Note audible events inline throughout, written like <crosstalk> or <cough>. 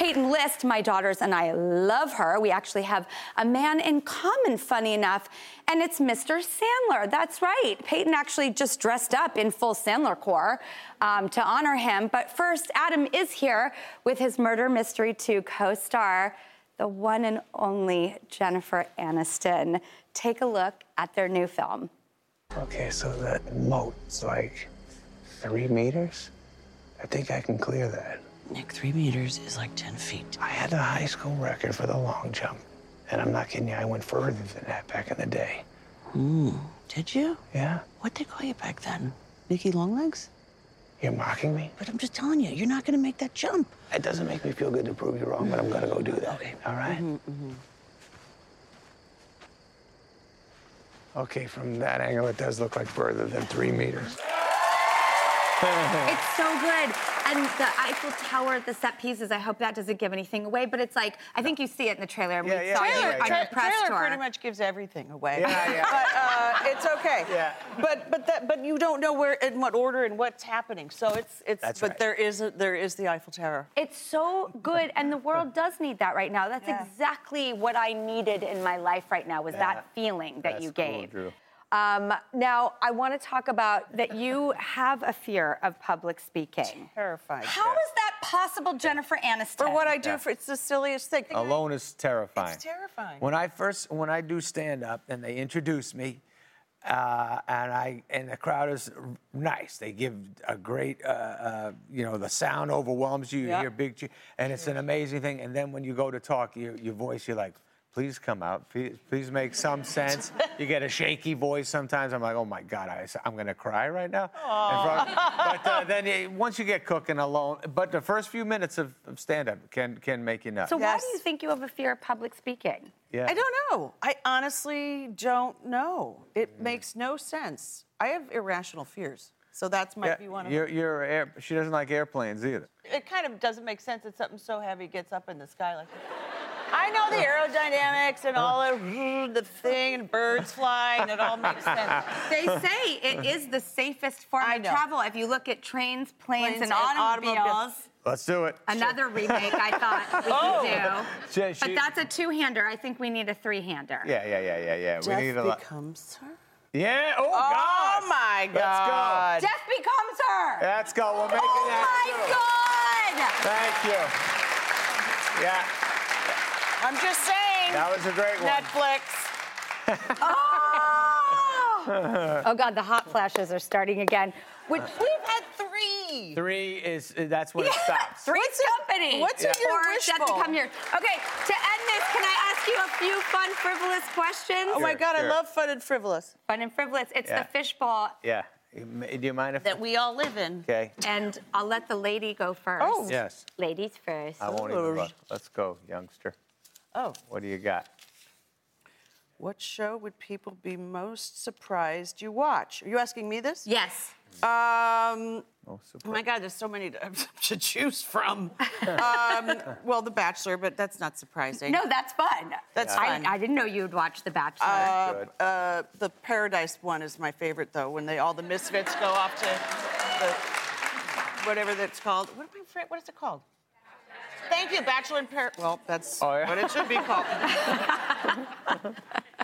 Peyton List. My daughters and I love her. We actually have a man in common, funny enough, and it's Mr. Sandler. That's right. Peyton actually just dressed up in full Sandler core um, to honor him. But first, Adam is here with his Murder Mystery 2 co star, the one and only Jennifer Aniston. Take a look at their new film. Okay, so that moat's like three meters? I think I can clear that. Nick, three meters is like 10 feet. I had a high school record for the long jump. And I'm not kidding you, I went further than that back in the day. Hmm. Did you? Yeah? What'd they call you back then? Nicky Longlegs? You're mocking me? But I'm just telling you, you're not gonna make that jump. It doesn't make me feel good to prove you wrong, but I'm gonna go do that. Okay. All right? Mm-hmm, Okay, from that angle, it does look like further than three meters. <laughs> It's so good. And the Eiffel Tower, the set pieces, I hope that doesn't give anything away, but it's like, I think you see it in the trailer. Yeah, we yeah, saw yeah, you yeah, on yeah. your press trailer tour. pretty much gives everything away. Yeah, yeah. <laughs> but uh, it's okay. Yeah. But but that but you don't know where in what order and what's happening. So it's it's That's but right. there is a, there is the Eiffel Tower. It's so good, and the world <laughs> does need that right now. That's Yeah. exactly what I needed in my life right now, was that feeling that That's you cool, gave. Drew. Um, now, I want to talk about that you have a fear of public speaking. Terrifying. How is that possible, Jennifer Aniston? For what I do, Yeah. for it's the silliest thing. Alone is terrifying. It's terrifying. When I first, when I do stand up and they introduce me, uh, and I and the crowd is nice. They give a great, uh, uh, you know, the sound overwhelms you. You Yeah. hear big, and it's an amazing thing. And then when you go to talk, your your voice, you're like. Please come out. Please, please make some sense. You get a shaky voice sometimes. I'm like, oh my God, I, am gonna cry right now. front of- but uh, then it, once you get cooking alone, but the first few minutes of, of stand-up can can make you nuts. So, why do you think you have a fear of public speaking? yeah. I don't know. I honestly don't know. It makes no sense. I have irrational fears. So that's might Yeah, be one of you're, them. you're air, she doesn't like airplanes either. It kind of doesn't make sense that something so heavy gets up in the sky like that. I know the aerodynamics and all of <laughs> the thing and birds flying. It all makes sense. They say it is the safest form I of know. travel. If you look at trains, planes, Planes and and automobiles. automobiles. Let's do it. Another remake I thought we Oh. could do. <laughs> She- she- But that's a two-hander. I think we need a three-hander. Yeah, yeah, yeah, yeah, yeah. we need a Death lot. becomes her. Yeah. Oh, Oh gosh. my Let's God. Death becomes her. Let's go. We're making oh that my. God! Thank you. Yeah, I'm just saying. that was a great one. Netflix. Oh! <laughs> oh God, the hot flashes are starting again. Which uh. We've had three. three. Three is uh, that's when it stops. Three's What's in- company. what's in your or wish yet to come here. Okay, to end this, can I ask you a few fun, frivolous questions? Oh my Sure, God, I love fun and frivolous Fun and frivolous. It's Yeah. the fishbowl, Yeah. Do you mind if? that we all live in. Okay. and I'll let the lady go first. Oh. Yes. Ladies first. I won't even look. Let's go, youngster. Oh, What do you got? what show would people be most surprised you watch? Are you asking me this? Yes. Um, Oh, oh my God, there's so many to, <laughs> to choose from. <laughs> um, well, The Bachelor, but that's not surprising. No, that's fun. That's I, fun. I didn't know you would watch The Bachelor. Good. Uh, the Paradise one is my favorite, though, when they all the misfits go off to the whatever that's called. What, am I, what is it called? Thank you, Bachelor in Paradise. Well, that's Oh, yeah? what it should be called. <laughs>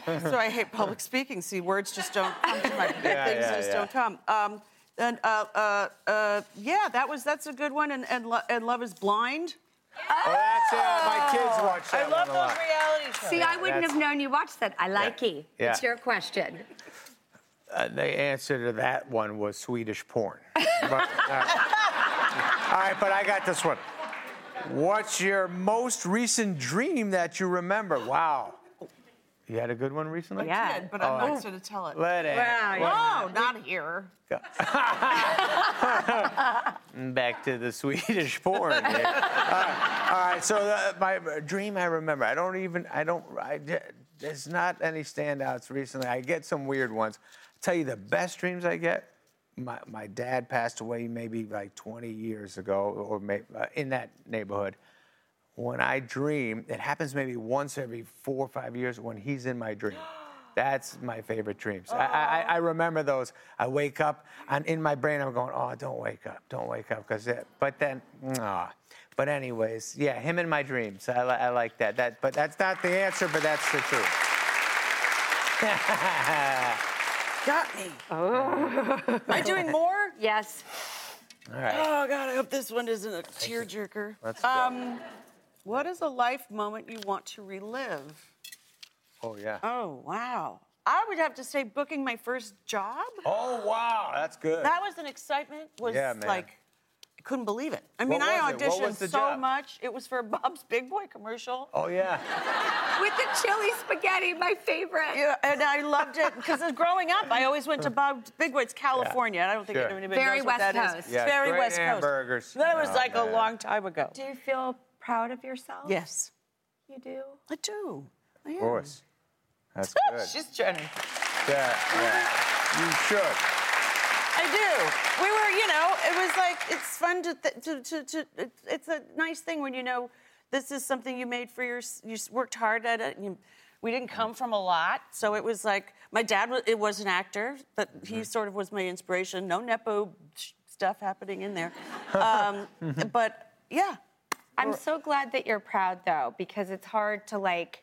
<laughs> so I hate public speaking. See, words just don't come to my Yeah, things yeah, just yeah. don't come. Um, and uh, uh, uh, yeah, that was that's a good one. And and, Lo- and Love is Blind. Oh, that's it. My kids watch that I love one a those lot. reality shows. See, I wouldn't that's- have known you watched that. I like you. Yeah. It's your question. Uh, the answer to that one was Swedish porn. <laughs> But, uh, all right, but I got this one. What's your most recent dream that you remember? Wow. You had a good one recently? Yeah. Kid, but I'm Oh. not going to tell it. Let it. Wow, not here. <laughs> Back to the Swedish porn. here. <laughs> Uh, all right, so the, my dream I remember. I don't even. I don't. I, there's not any standouts recently. I get some weird ones. I'll tell you the best dreams I get. My, my dad passed away maybe like 20 years ago, or may, uh, in that neighborhood. When I dream, it happens maybe once every four or five years when he's in my dream. <gasps> That's my favorite dreams. I, I, I remember those. I wake up, and in my brain, I'm going, "Oh, don't wake up, don't wake up," because. it, But then, ah. But anyways, yeah, him in my dreams. I, I like that. That, but that's not the answer. But that's the truth. <laughs> Got me. Oh. Am I doing more? Yes. All right. Oh God, I hope this one isn't a tearjerker. Let's go. Um, what is a life moment you want to relive? Oh yeah. Oh wow. I would have to say booking my first job. Oh wow, that's good. That was an excitement. Was Yeah, man. like I couldn't believe it. I mean, I was it? What auditioned so job? much. It was for Bob's Big Boy commercial. oh yeah. With the chili spaghetti, my favorite. Yeah, and I loved it because growing up, I always went to Bob's Big Boy. It's California. and I don't think Sure. anybody Very knows what West that is. Coast. Yeah, It's very great West Coast. hamburgers. That was Oh, like man. a long time ago. Do you feel proud of yourself? Yes, You do? I do. I am. Of course. That's <laughs> good. She's Jenny. Yeah, yeah. You should. I do. We were, you know, it was like it's fun to th- to to, to it, it's a nice thing when you know this is something you made for your you worked hard at it. You, we didn't come from a lot, so it was like my dad was it was an actor, but he mm-hmm. sort of was my inspiration. No nepo stuff happening in there, um, mm-hmm. but yeah. I'm so glad that you're proud though, because it's hard to like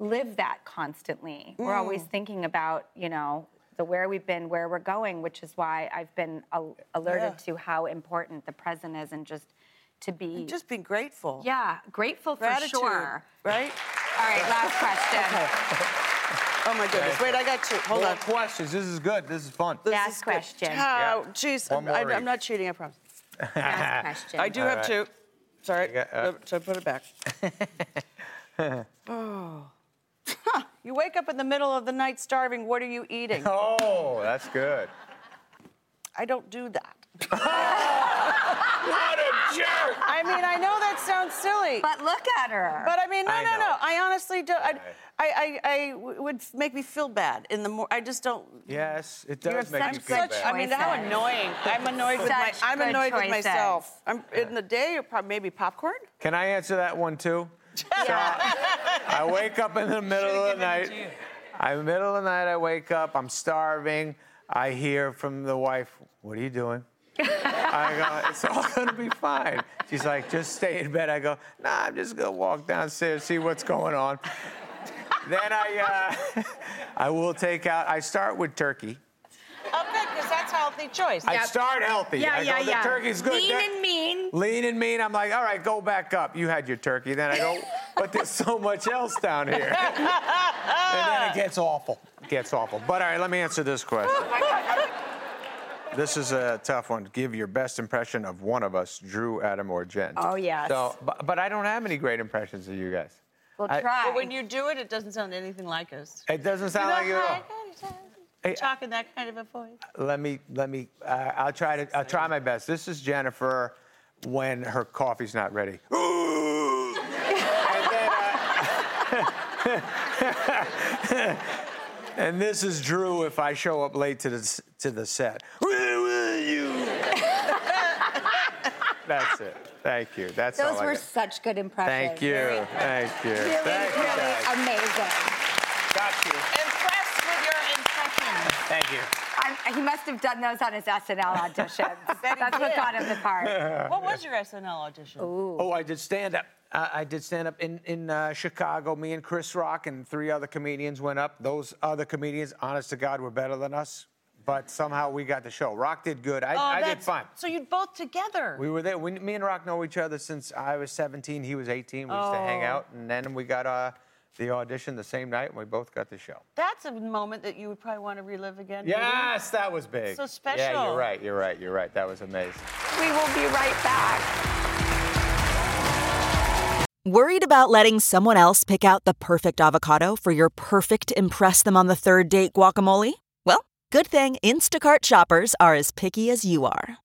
live that constantly. We're always mm. thinking about, you know, the where we've been, where we're going, which is why I've been al- alerted Yeah. to how important the present is and just to be Just being grateful. yeah, grateful for sure. right? All right, last question. <laughs> Oh my goodness! Wait, I got two. Hold More on. questions. This is good. This is fun. This Last is good. question. Oh, jeez, One I'm, I, I'm not cheating. I promise. Last <laughs> question. I do All have right. two. Sorry, You got- uh, so put it back. <laughs> you wake up in the middle of the night starving. What are you eating? <laughs> Oh, that's good. I don't do that. What a jerk! I mean, I know that sounds silly, but, But look at her. But I mean, no, I no, know. no. I honestly don't. I, Right. I, I, I w- would make me feel bad in the more. I just don't. Yes, it You does have make such you feel good bad. I mean, how annoying! I'm annoyed with my. I'm good annoyed with myself. I'm in the day, maybe popcorn. Can I answer that one too? I wake up in the middle of the night. I'm middle of the night. I wake up. I'm starving. I hear from the wife, "What are you doing?" I go, "It's all <laughs> gonna be fine." She's like, "Just stay in bed." I go, "Nah, I'm just gonna walk downstairs, see what's going on." then I, uh, <laughs> I will take out. I start with turkey. Okay, because that's healthy choice. I start healthy. yeah, I yeah, go, yeah. The turkey's good. Lean That- and mean. lean and mean. I'm like, all right, go back up. You had your turkey. Then I go, <laughs> but there's so much else down here. <laughs> and then it gets awful. It gets awful. But all right, let me answer this question. This is a tough one. Give your best impression of one of us, Drew, Adam, or Jen. Oh, yes. So, but, but I don't have any great impressions of you guys. We'll I- try. But when you do it, it doesn't sound anything like us. It doesn't sound like you at all. Hey, Talking that kind of a voice. Let me, let me, uh, I'll try to, I'll try my best. This is Jennifer when her coffee's not ready. <laughs> and then, uh, <laughs> and this is Drew if I show up late to the, to the set. Where were you? That's it. Thank you. That's Those all I were got. such good impressions. Thank you. Thank you. Really, Thank you, really guys. amazing. Got you. Impressed with your impressions. Thank you. I'm, he must have done those on his SNL <laughs> auditions. That's what got him the part. <laughs> What was your SNL audition? Oh, I did stand up. Uh, I did stand up in in uh, Chicago. Me and Chris Rock and three other comedians went up. Those other comedians, honest to God, were better than us. But somehow we got the show. Rock did good. I, Oh, I did that's- fine. So you both together. We were there. We, me and Rock know each other since I was 17. He was 18. We used to hang Oh. out, and then we got uh, the audition the same night, and we both got the show. That's a moment that you would probably want to relive again. maybe? Yes, that was big. So special. Yeah, you're right. You're right. You're right. That was amazing. We will be right back. Worried about letting someone else pick out the perfect avocado for your perfect Impress Them on the Third Date guacamole? Well, good thing Instacart shoppers are as picky as you are.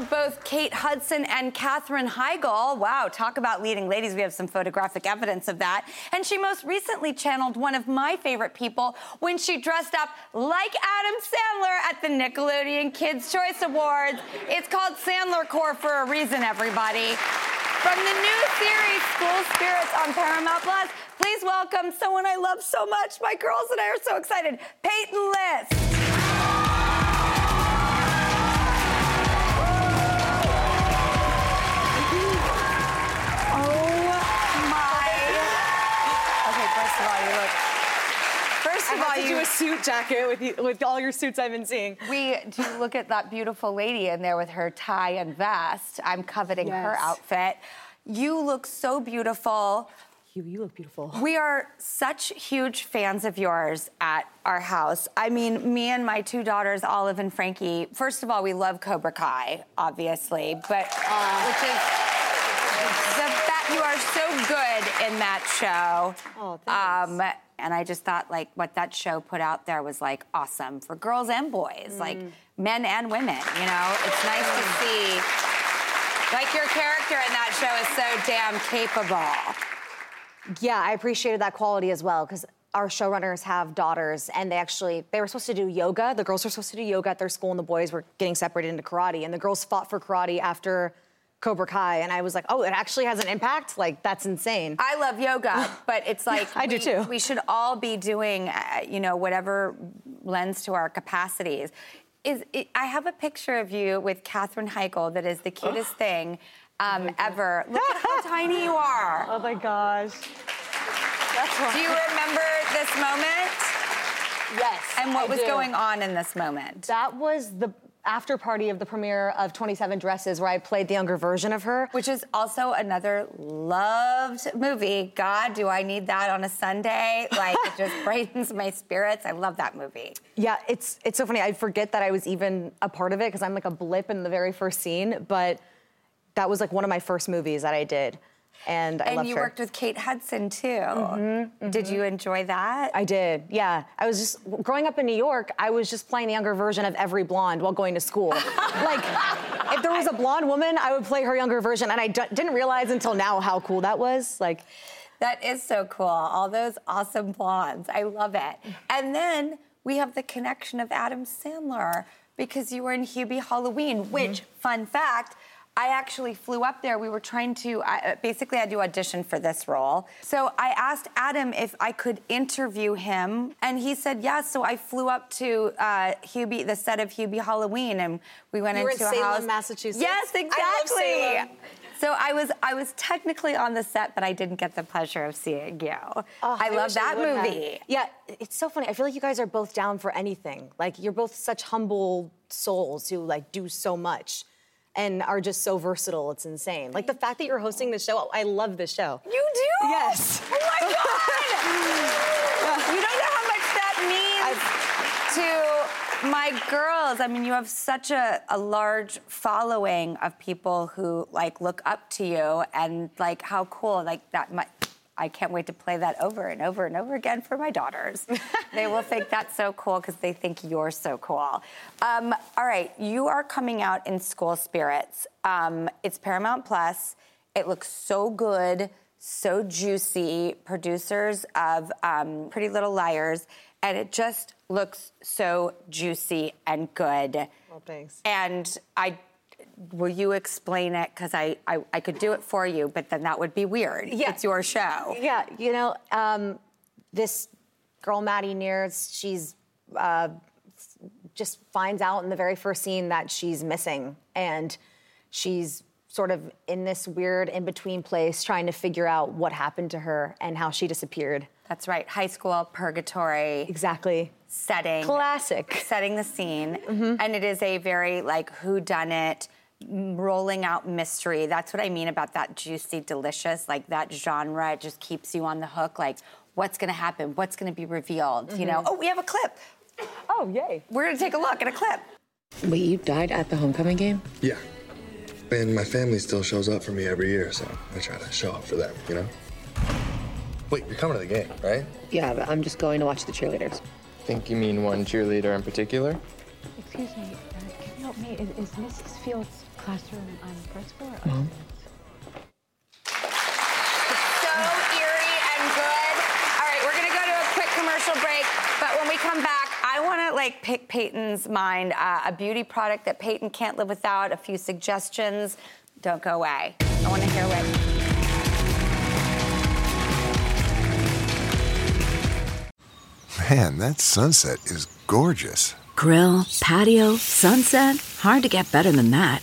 Both Kate Hudson and Katherine Heigl. Wow, talk about leading ladies. We have some photographic evidence of that. And she most recently channeled one of my favorite people when she dressed up like Adam Sandler at the Nickelodeon Kids' Choice Awards. It's called Sandler Core for a reason, everybody. From the new series School Spirits on Paramount Plus, please welcome someone I love so much. My girls and I are so excited. Peyton List. I of all, have to you do a suit jacket with you, with all your suits I've been seeing. we do look at that beautiful lady in there with her tie and vest. I'm coveting her outfit. You look so beautiful. You, you look beautiful. We are such huge fans of yours at our house. I mean, me and my two daughters, Olive and Frankie. First of all, we love Cobra Kai, obviously, but uh, which is the fact you are so good in that show. Oh, thanks. Um, and I just thought, like, what that show put out there was like awesome for girls and boys, like Mm. men and women. You know, it's nice to see. Like your character in that show is so damn capable. Yeah, I appreciated that quality as well because our showrunners have daughters and they actually they were supposed to do yoga. The girls were supposed to do yoga at their school and the boys were getting separated into karate. And the girls fought for karate after Cobra Kai. And I was like, oh, it actually has an impact? Like, that's insane. I love yoga, <laughs> but it's like I do we- too. We should all be doing, uh, you know, whatever lends to our capacities. Is it, I have a picture of you with Katherine Heigl that is the cutest thing um, ever. Look at how <laughs> tiny you are. Oh my gosh. That's. Do you remember this moment? Yes. And what I was do. going on in this moment? That was the after party of the premiere of 27 Dresses where I played the younger version of her. Which is also another loved movie. God, do I need that on a Sunday? Like, it just <laughs> brightens my spirits. I love that movie. Yeah, it's it's so funny. I forget that I was even a part of it because I'm like a blip in the very first scene, but that was like one of my first movies that I did. And I and you her. worked with Kate Hudson too. Mhm, Did you enjoy that? I did, yeah. I was just growing up in New York. I was just playing the younger version of every blonde while going to school. <laughs> like, if there was a blonde woman, I would play her younger version, and I d- didn't realize until now how cool that was. Like, That is so cool. All those awesome blondes. I love it. And then we have the connection of Adam Sandler because you were in Hubie Halloween, which, fun fact, I actually flew up there. We were trying to, I, basically, I had to audition for this role. So I asked Adam if I could interview him, and he said yes. So I flew up to uh, Hubie, the set of Hubie Halloween, and we went You were into in a Salem, house. Massachusetts? Yes, exactly. I love. Salem. So I was I was technically on the set, but I didn't get the pleasure of seeing you. Oh, I, love that would have. movie. Yeah, it's so funny. I feel like you guys are both down for anything. Like you're both such humble souls who like do so much and are just so versatile. It's insane. Like the fact that you're hosting this show, I love this show. You do? Yes. Oh my God! you don't know how much that means to my girls. I mean, you have such a, a large following of people who like look up to you and like how cool like that might I can't wait to play that over and over and over again for my daughters. <laughs> they will think that's so cool because they think you're so cool. Um, all right, you are coming out in School Spirits. Um, it's Paramount Plus. It looks so good, so juicy. Producers of um, Pretty Little Liars, and it just looks so juicy and good. Well, thanks. And I. Will you explain it? Because I, I, I could do it for you, but then that would be weird. Yeah. It's your show. Yeah, you know, um, this girl, Maddie Nears, she's uh, just finds out in the very first scene that she's missing. And she's sort of in this weird in between place trying to figure out what happened to her and how she disappeared. That's right. High school, purgatory. Exactly. Setting. Classic. Setting the scene. And it is a very like who done it rolling out mystery. That's what I mean about that juicy delicious like that genre it just keeps you on the hook like what's going to happen? What's going to be revealed? You know? Mhm. Oh, we have a clip. Oh, yay. We're going to take a look at a clip. Wait, you died at the homecoming game? Yeah. And my family still shows up for me every year, so I try to show up for them, you know? Wait, you're coming to the game, right? Yeah, but I'm just going to watch the cheerleaders. Think you mean one cheerleader in particular? Excuse me, uh, can you help me? Is, is Mrs. Fields' classroom on the first floor? or- Mom? so eerie and good. All right, we're gonna go to a quick commercial break, but when we come back, I want to like pick Peyton's mind uh, a beauty product that Peyton can't live without. A few suggestions. Don't go away. I want to hear what. Man, that sunset is gorgeous. Grill, patio, sunset. Hard to get better than that.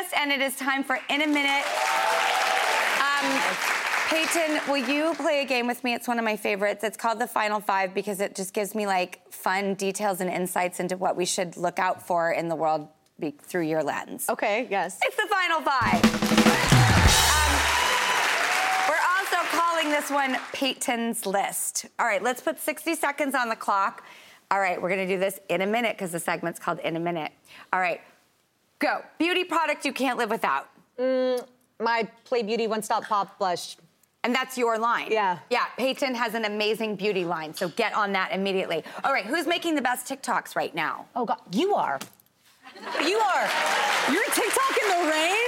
List, and it is time for In a Minute. Um, Peyton, will you play a game with me? It's one of my favorites. It's called the Final Five because it just gives me like fun details and insights into what we should look out for in the world be- through your lens. Okay, yes. It's the Final Five. Um, we're also calling this one Peyton's List. All right, let's put 60 seconds on the clock. All right, we're gonna do this in a minute because the segment's called In a Minute. All right, go. Beauty product you can't live without. Mm, my Pley Beauty One Stop Pop Blush. And that's your line. Yeah. Yeah, Peyton has an amazing beauty line, so get on that immediately. All right, who's making the best TikToks right now? Oh, God, you are. You are. You're TikTok in the rain?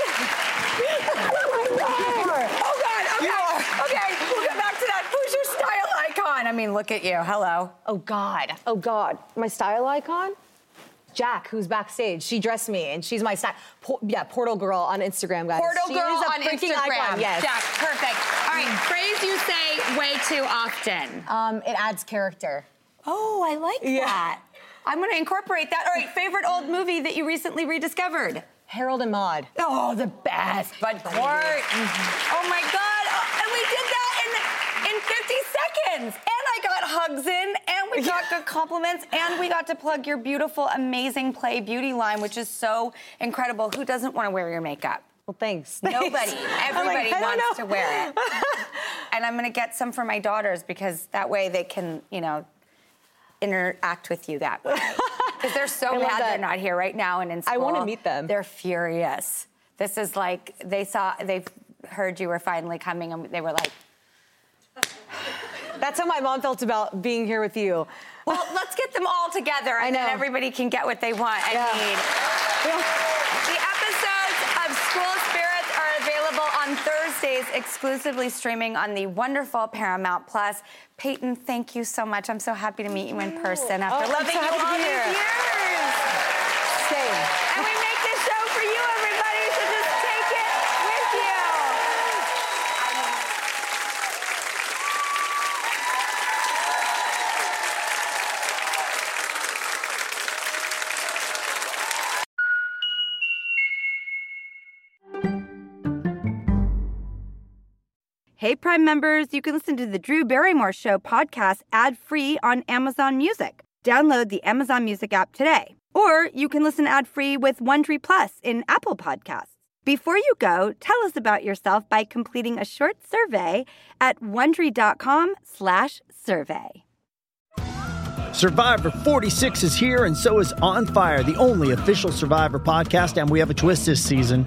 Oh my God. Oh, God. Okay. Okay. We'll get back to that. Who's your style icon? I mean, look at you. Hello. Oh God. Oh God. My style icon? Jack, who's backstage. She dressed me and she's my style. Por- yeah, Portal Girl on Instagram, guys. Portal she girl is a on Instagram. Icon. Yes. Jack, perfect. All right, phrase you say way too often. Um, it adds character. Oh, I like Yeah. that. I'm going to incorporate that. All right, favorite old movie that you recently rediscovered? Harold and Maude. Oh, the best. Bud Cort. Oh my God. Oh, and we did that in, in 50 seconds. And I got hugs in, and we got good <laughs> compliments, and we got to plug your beautiful, amazing Pley Beauty line, which is so incredible. Who doesn't want to wear your makeup? Well, thanks. Nobody. Everybody <laughs> like, wants to wear it. <laughs> and I'm going to get some for my daughters because that way they can, you know, interact with you that way. Because they're so I mad they're not here right now and in school. I wanna meet them. They're furious. This is like they saw they heard you were finally coming and they were like, That's how my mom felt about being here with you. "Well, let's get them all together and then everybody can get what they want and Yeah. need." The episodes of School Spirits are available on Thursdays, exclusively streaming on the wonderful Paramount Plus. Peyton, thank you so much. I'm so happy to meet you in person after Oh, I'm loving so you happy to all be these here. years. Hey, Prime members, you can listen to the Drew Barrymore Show podcast ad free on Amazon Music. Download the Amazon Music app today. Or you can listen ad free with Wondery Plus in Apple Podcasts. Before you go, tell us about yourself by completing a short survey at wondery.com/slash survey. Survivor 46 is here, and so is On Fire, the only official Survivor podcast. And we have a twist this season.